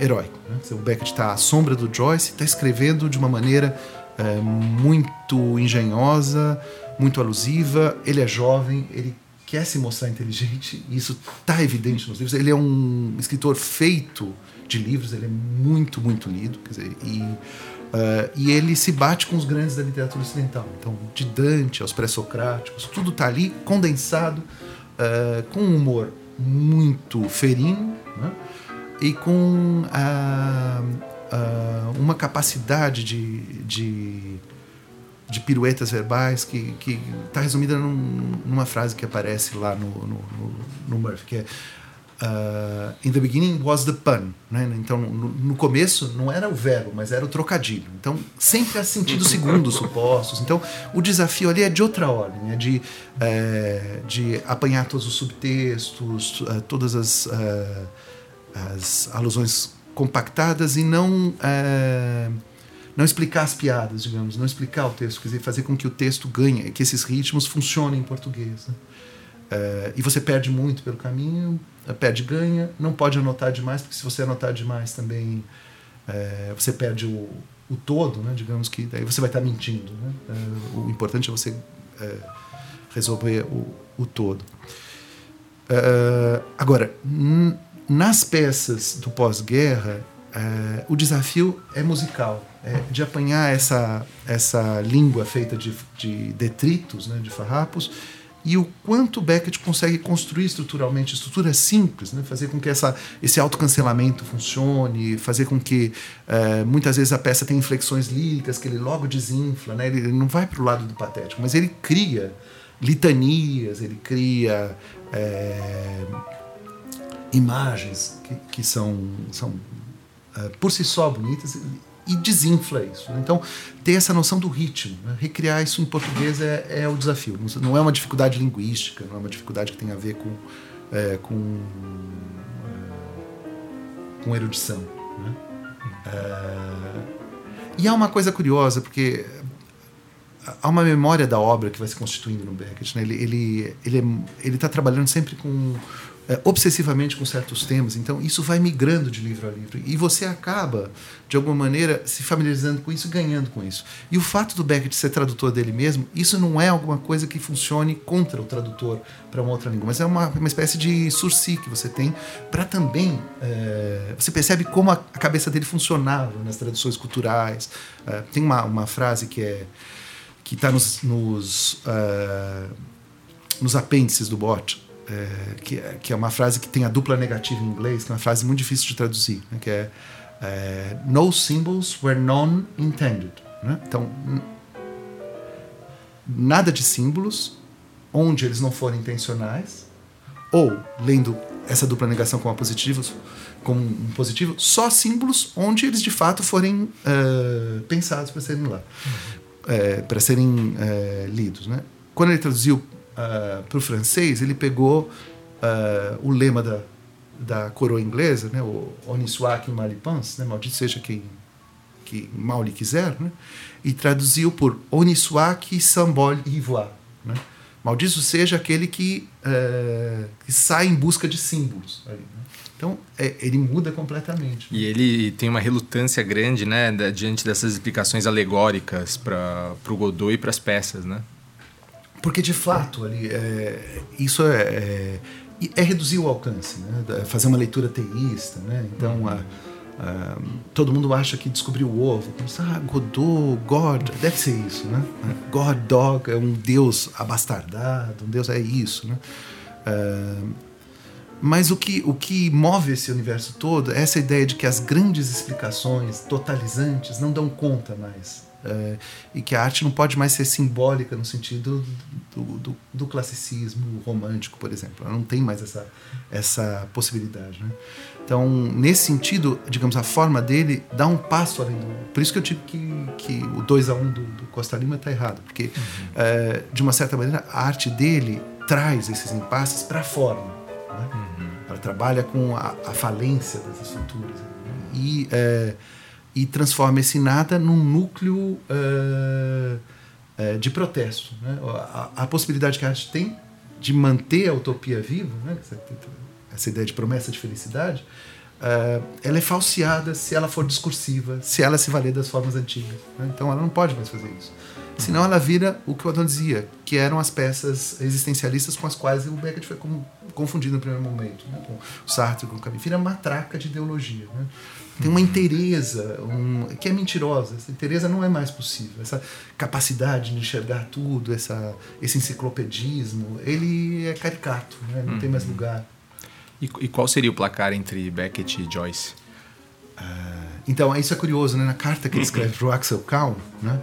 heróico. Né? O Beckett está à sombra do Joyce, está escrevendo de uma maneira uh, muito engenhosa, muito alusiva. Ele é jovem, ele quer se mostrar inteligente, e isso está evidente nos livros. Ele é um escritor feito de livros, ele é muito, muito lido, quer dizer, e, uh, e ele se bate com os grandes da literatura ocidental. Então, de Dante aos pré-socráticos, tudo está ali condensado, uh, com um humor muito ferino, né? e com uh, uma capacidade de, de de piruetas verbais que está resumida num, numa frase que aparece lá no, no, no, no Murphy, que é uh, In the beginning was the pun. Né? Então, no, no, começo não era o verbo, mas era o trocadilho. Então, sempre há sentido segundo supostos. Então, o desafio ali é de outra ordem, é de, é, de apanhar todos os subtextos, uh, todas as, uh, as alusões compactadas e não não explicar as piadas, digamos, não explicar o texto, quer dizer, fazer com que o texto ganhe, que esses ritmos funcionem em português. Né? Uh, e você perde muito pelo caminho, perde ganha, não pode anotar demais, porque se você anotar demais também uh, você perde o, o todo, né? digamos que daí você vai estar mentindo. Né? o importante é você resolver o, o todo. agora, nas peças do pós-guerra, o desafio é musical é, de apanhar essa, essa língua feita de, de detritos, né, de farrapos, e o quanto Beckett consegue construir estruturalmente estruturas simples, né? fazer com que essa, esse autocancelamento funcione, fazer com que é, muitas vezes a peça tenha inflexões líricas que ele logo desinfla, né? ele, ele não vai para o lado do patético, mas ele cria litanias, ele cria é, imagens que, que são, são é, por si só bonitas e desinfla isso. Né? Então, ter essa noção do ritmo, né? recriar isso em português é, é, o desafio. Não é uma dificuldade linguística, não é uma dificuldade que tem a ver com, é, com, é, com erudição. Né? É, e há uma coisa curiosa, porque há uma memória da obra que vai se constituindo no Beckett. Né? Ele está ele, ele, é, ele tá trabalhando sempre com obsessivamente com certos temas. Então, isso vai migrando de livro a livro. E você acaba, de alguma maneira, se familiarizando com isso e ganhando com isso. E o fato do Beckett ser tradutor dele mesmo, isso não é alguma coisa que funcione contra o tradutor para uma outra língua, mas é uma, uma espécie de sursi que você tem para também. É, você percebe como a, cabeça dele funcionava nas traduções culturais. É, tem uma, uma frase que é que está nos, nos, uh, nos apêndices do bot, é, que, é, que, é uma frase que tem a dupla negativa em inglês, que é uma frase muito difícil de traduzir, né, que é, é, No symbols were none intended. Né? Então, nada de símbolos onde eles não forem intencionais, ou, lendo essa dupla negação como, positivo, como um positivo, só símbolos onde eles de fato forem uh, pensados para serem lá, uhum. uh, para serem uh, lidos. Né? Quando ele traduziu uh, para o francês, ele pegou uh, o lema da, da coroa inglesa, né, o Honi soit qui mal pense, né, maldito seja quem que mal lhe quiser, né, e traduziu por Honi soit qui symbole y voit. Né, maldito seja aquele que, uh, que sai em busca de símbolos. né. Então, é, ele muda completamente. E ele tem uma relutância grande, né, diante dessas explicações alegóricas para o Godot e para as peças, né? Porque, de fato, ali, é, isso é, é, é, reduzir o alcance, né? fazer uma leitura teísta. Né? Então, a, a, todo mundo acha que descobriu o ovo. Ah, Godot, God, deve ser isso. Né? God, dog, é um deus abastardado, um deus é isso. Né? É, mas o que, o que move esse universo todo é essa ideia de que as grandes explicações totalizantes não dão conta mais é, e que a arte não pode mais ser simbólica no sentido do, do, do, classicismo romântico, por exemplo. Ela não tem mais essa, essa possibilidade. Né? Então, nesse sentido, digamos, a forma dele dá um passo além do. Por isso que eu digo que, que o 2 a 1 um do, do, Costa Lima está errado, porque, uhum. é, de uma certa maneira, a arte dele traz esses impasses para a forma. Né? Uhum. Ela trabalha com a, a falência das estruturas. Né? E. É, e transforma esse nada num núcleo uh, uh, de protesto. Né? A, a, possibilidade que a arte tem de manter a utopia viva, né? essa, essa, ideia de promessa de felicidade, uh, ela é falseada se ela for discursiva, se ela se valer das formas antigas. Né? Então ela não pode mais fazer isso. Senão ela vira o que o Adorno dizia, que eram as peças existencialistas com as quais o Beckett foi confundido no primeiro momento, né? com o Sartre, com o Camus. Vira matraca de ideologia. Né? Tem uma inteireza um, que é mentirosa. Essa inteireza não é mais possível. Essa capacidade de enxergar tudo, essa, esse enciclopedismo, ele é caricato, né? não tem mais uhum. lugar. E, e, qual seria o placar entre Beckett e Joyce? Uh, então, isso é curioso, né? Na carta que ele escreve para o Axel Kahn, né?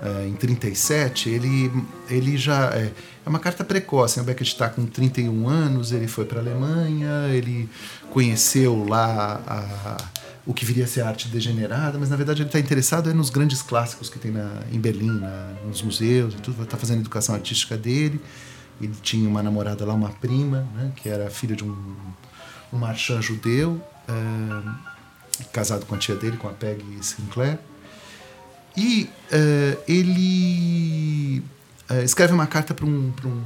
Uh, em 37, ele, ele já. É, é uma carta precoce. Né? O Beckett está com 31 anos, ele foi para a Alemanha, ele conheceu lá a, o que viria a ser arte degenerada, mas na verdade ele está interessado é nos grandes clássicos que tem na, em Berlim, na, nos museus e tudo. Está fazendo a educação artística dele. Ele tinha uma namorada lá, uma prima, né, que era filha de um, um marchand judeu, é, casado com a tia dele, com a Peggy Sinclair. E é, ele é, escreve uma carta para um, um,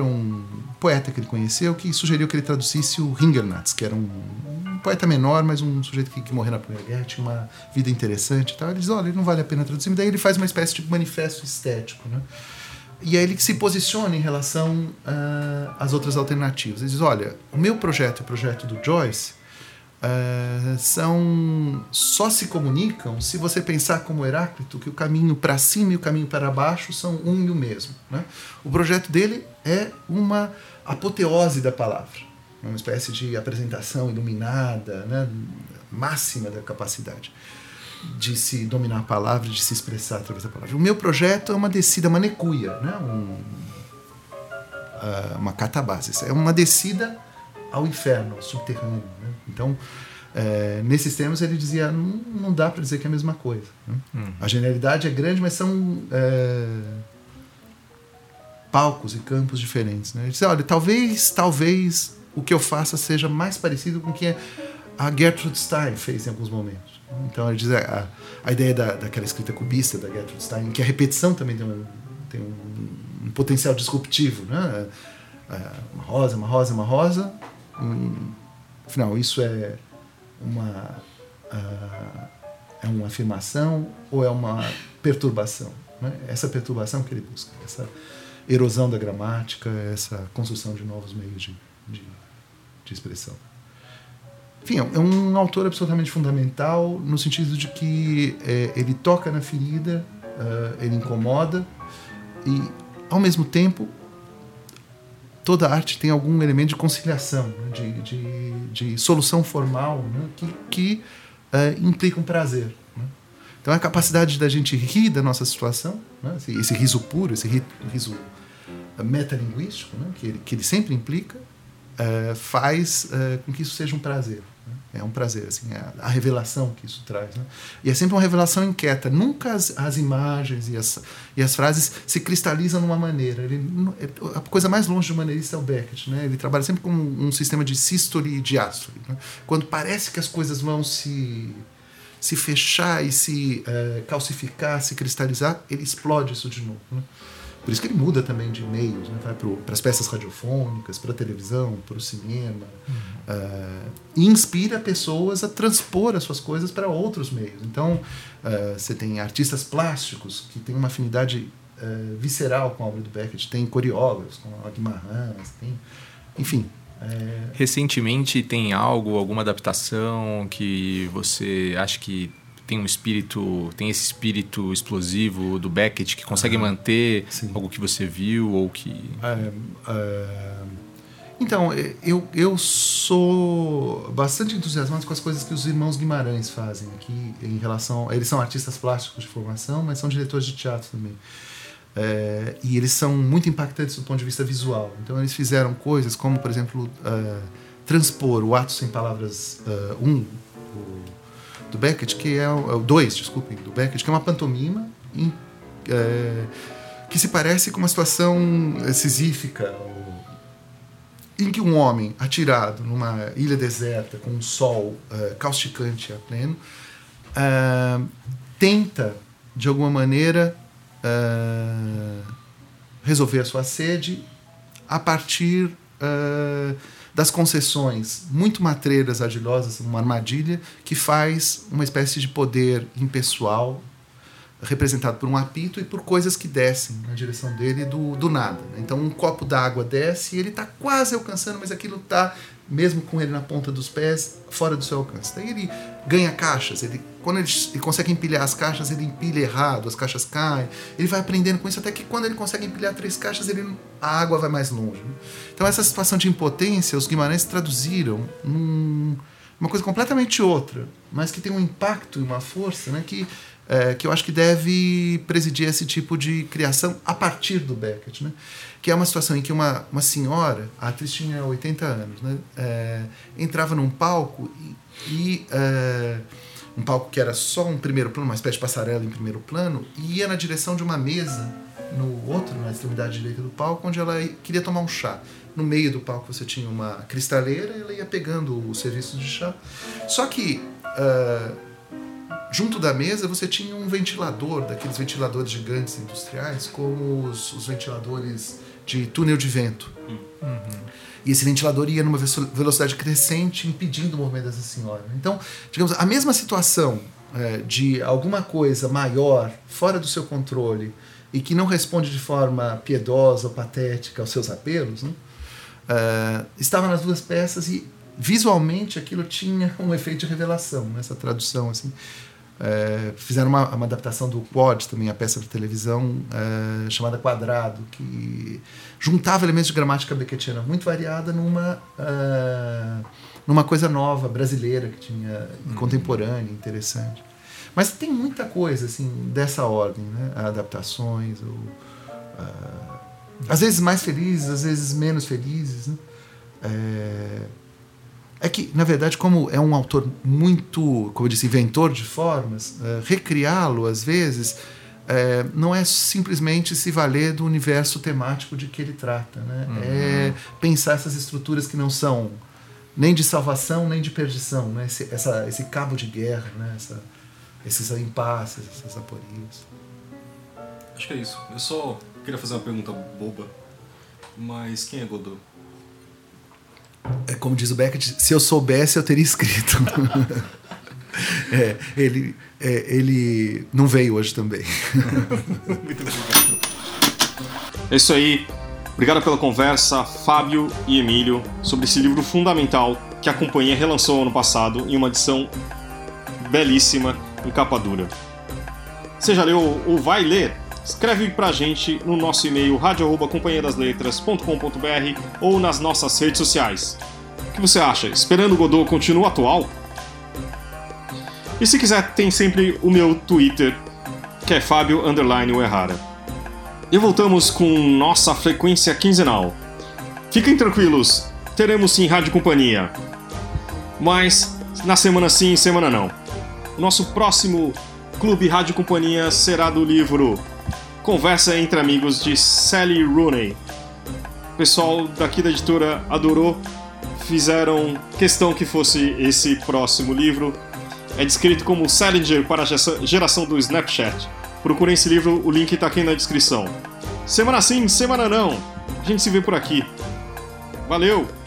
um poeta que ele conheceu que sugeriu que ele traduzisse o Ringernatz, que era um, um poeta menor, mas um sujeito que, que, morreu na Primeira Guerra, tinha uma vida interessante e tal. Ele diz: olha, não vale a pena traduzir. E daí ele faz uma espécie de manifesto estético. Né? E aí ele se posiciona em relação uh, às outras alternativas. Ele diz: olha, o meu projeto e o projeto do Joyce uh, são só se comunicam se você pensar como Heráclito que o caminho para cima e o caminho para baixo são um e o mesmo. Né? O projeto dele é uma apoteose da palavra, uma espécie de apresentação iluminada, né? máxima da capacidade de se dominar a palavra, de se expressar através da palavra. O meu projeto é uma descida manecuia, né? Um, uh, uma catabase. É uma descida ao inferno, ao subterrâneo. Né? Então, é, nesses termos, ele dizia: não, não dá para dizer que é a mesma coisa. Né? Uhum. A genialidade é grande, mas são é, palcos e campos diferentes. Né? Ele dizia: olha, talvez, talvez o que eu faça seja mais parecido com o que a Gertrude Stein fez em alguns momentos. Então, ele diz a, a ideia da, daquela escrita cubista da Gertrude Stein, que a repetição também tem um, tem um, um potencial disruptivo. Né? É, uma rosa, uma rosa, uma rosa. Um, afinal, isso é uma, uh, é uma afirmação ou é uma perturbação? Né? Essa perturbação que ele busca, essa erosão da gramática, essa construção de novos meios de, de, de expressão. Enfim, é um autor absolutamente fundamental no sentido de que é, ele toca na ferida, uh, ele incomoda e, ao mesmo tempo, toda arte tem algum elemento de conciliação, né? de, de, de, solução formal né? que, que uh, implica um prazer. Né? Então, a capacidade da gente rir da nossa situação, né? esse, esse, riso puro, esse riso metalinguístico, né? que, ele, que ele sempre implica, uh, faz uh, com que isso seja um prazer. É um prazer, assim, é a revelação que isso traz. Né? E é sempre uma revelação inquieta. Nunca as, as imagens e as, e as frases se cristalizam numa maneira. Ele, é, a coisa mais longe de maneirista é o Beckett. Né? Ele trabalha sempre com um, um sistema de sístole e diástole. Né? Quando parece que as coisas vão se, se fechar e se uh, calcificar, se cristalizar, ele explode isso de novo. Né? Por isso que ele muda também de meios, né? vai para as peças radiofônicas, para a televisão, para o cinema. Uhum. Uh, e inspira pessoas a transpor as suas coisas para outros meios. Então, uh, você tem artistas plásticos que têm uma afinidade uh, visceral com a obra do Beckett, tem coreógrafos, como a Guimarães, tem, enfim. É... Recentemente tem algo, alguma adaptação que você acha que tem um espírito, tem esse espírito explosivo do Beckett que consegue ah, manter sim. algo que você viu ou que. É, é... Então, eu, eu sou bastante entusiasmado com as coisas que os irmãos Guimarães fazem aqui em relação. Eles são artistas plásticos de formação, mas são diretores de teatro também. É, e eles são muito impactantes do ponto de vista visual. Então, eles fizeram coisas como, por exemplo, uh, transpor o Ato Sem Palavras 1, uh, um, do Beckett, que é o 2, é desculpem, do Beckett, que é uma pantomima em, é, que se parece com uma situação sisífica, em que um homem atirado numa ilha deserta com um sol é, causticante a pleno é, tenta de alguma maneira é, resolver a sua sede a partir das concessões muito matreiras, ardilosas, uma armadilha que faz uma espécie de poder impessoal representado por um apito e por coisas que descem na direção dele do, do nada. Então um copo d'água desce e ele está quase alcançando, mas aquilo está mesmo com ele na ponta dos pés, fora do seu alcance. Daí ele ganha caixas, ele, quando ele, ele, consegue empilhar as caixas, ele empilha errado, as caixas caem, ele vai aprendendo com isso até que quando ele consegue empilhar três caixas, ele, a água vai mais longe. Né? Então essa situação de impotência, os Guimarães traduziram num, uma coisa completamente outra, mas que tem um impacto e uma força né, que, é, que eu acho que deve presidir esse tipo de criação a partir do Beckett. Né? que é uma situação em que uma, uma senhora, a atriz tinha 80 anos, né, é, entrava num palco e, e é, um palco que era só um primeiro plano, uma espécie de passarela em primeiro plano, e ia na direção de uma mesa no outro, na extremidade direita do palco, onde ela queria tomar um chá. No meio do palco você tinha uma cristaleira ela ia pegando o serviço de chá. Só que uh, junto da mesa você tinha um ventilador, daqueles ventiladores gigantes industriais, como os, os ventiladores de túnel de vento. Uhum. E esse ventilador ia numa velocidade crescente, impedindo o movimento dessa senhora. Então, digamos, a mesma situação é, de alguma coisa maior, fora do seu controle, e que não responde de forma piedosa ou patética aos seus apelos, né? é, estava nas duas peças e visualmente aquilo tinha um efeito de revelação nessa tradução assim é, fizeram uma, uma, adaptação do Quad, também a peça de televisão, é, chamada Quadrado, que juntava elementos de gramática beckettiana muito variada numa, é, numa coisa nova, brasileira, que tinha uhum. contemporânea, interessante. Mas tem muita coisa assim dessa ordem, né? adaptações, ou, uh, às vezes mais felizes, às vezes menos felizes. Né? É, é que, na verdade, como é um autor muito, como eu disse, inventor de formas, é, recriá-lo, às vezes, é, não é simplesmente se valer do universo temático de que ele trata. Né? Uhum. É pensar essas estruturas que não são nem de salvação, nem de perdição. Né? Esse, essa, esse cabo de guerra, né? Essa, esses impasses, essas aporias. Acho que é isso. Eu só queria fazer uma pergunta boba, mas quem é Godot? É como diz o Beckett, se eu soubesse eu teria escrito. é, ele, é, ele não veio hoje também. Muito obrigado. É isso aí. Obrigado pela conversa, Fábio e Emílio, sobre esse livro fundamental que a companhia relançou ano passado em uma edição belíssima em capa dura. Você já leu ou vai ler? Escreve pra gente no nosso e-mail radio@companhiadasletras.com.br ou nas nossas redes sociais. O que você acha? Esperando o Godot continua atual? E se quiser, tem sempre o meu Twitter, que é Fábio Underline Errara. E voltamos com nossa frequência quinzenal. Fiquem tranquilos, teremos sim Rádio Companhia. Mas na semana sim, semana não. Nosso próximo Clube Rádio Companhia será do livro Conversa entre Amigos de Sally Rooney. O pessoal daqui da editora adorou, fizeram questão que fosse esse próximo livro. É descrito como Salinger para a geração do Snapchat. Procurem esse livro, o link está aqui na descrição. Semana sim, semana não. A gente se vê por aqui. Valeu!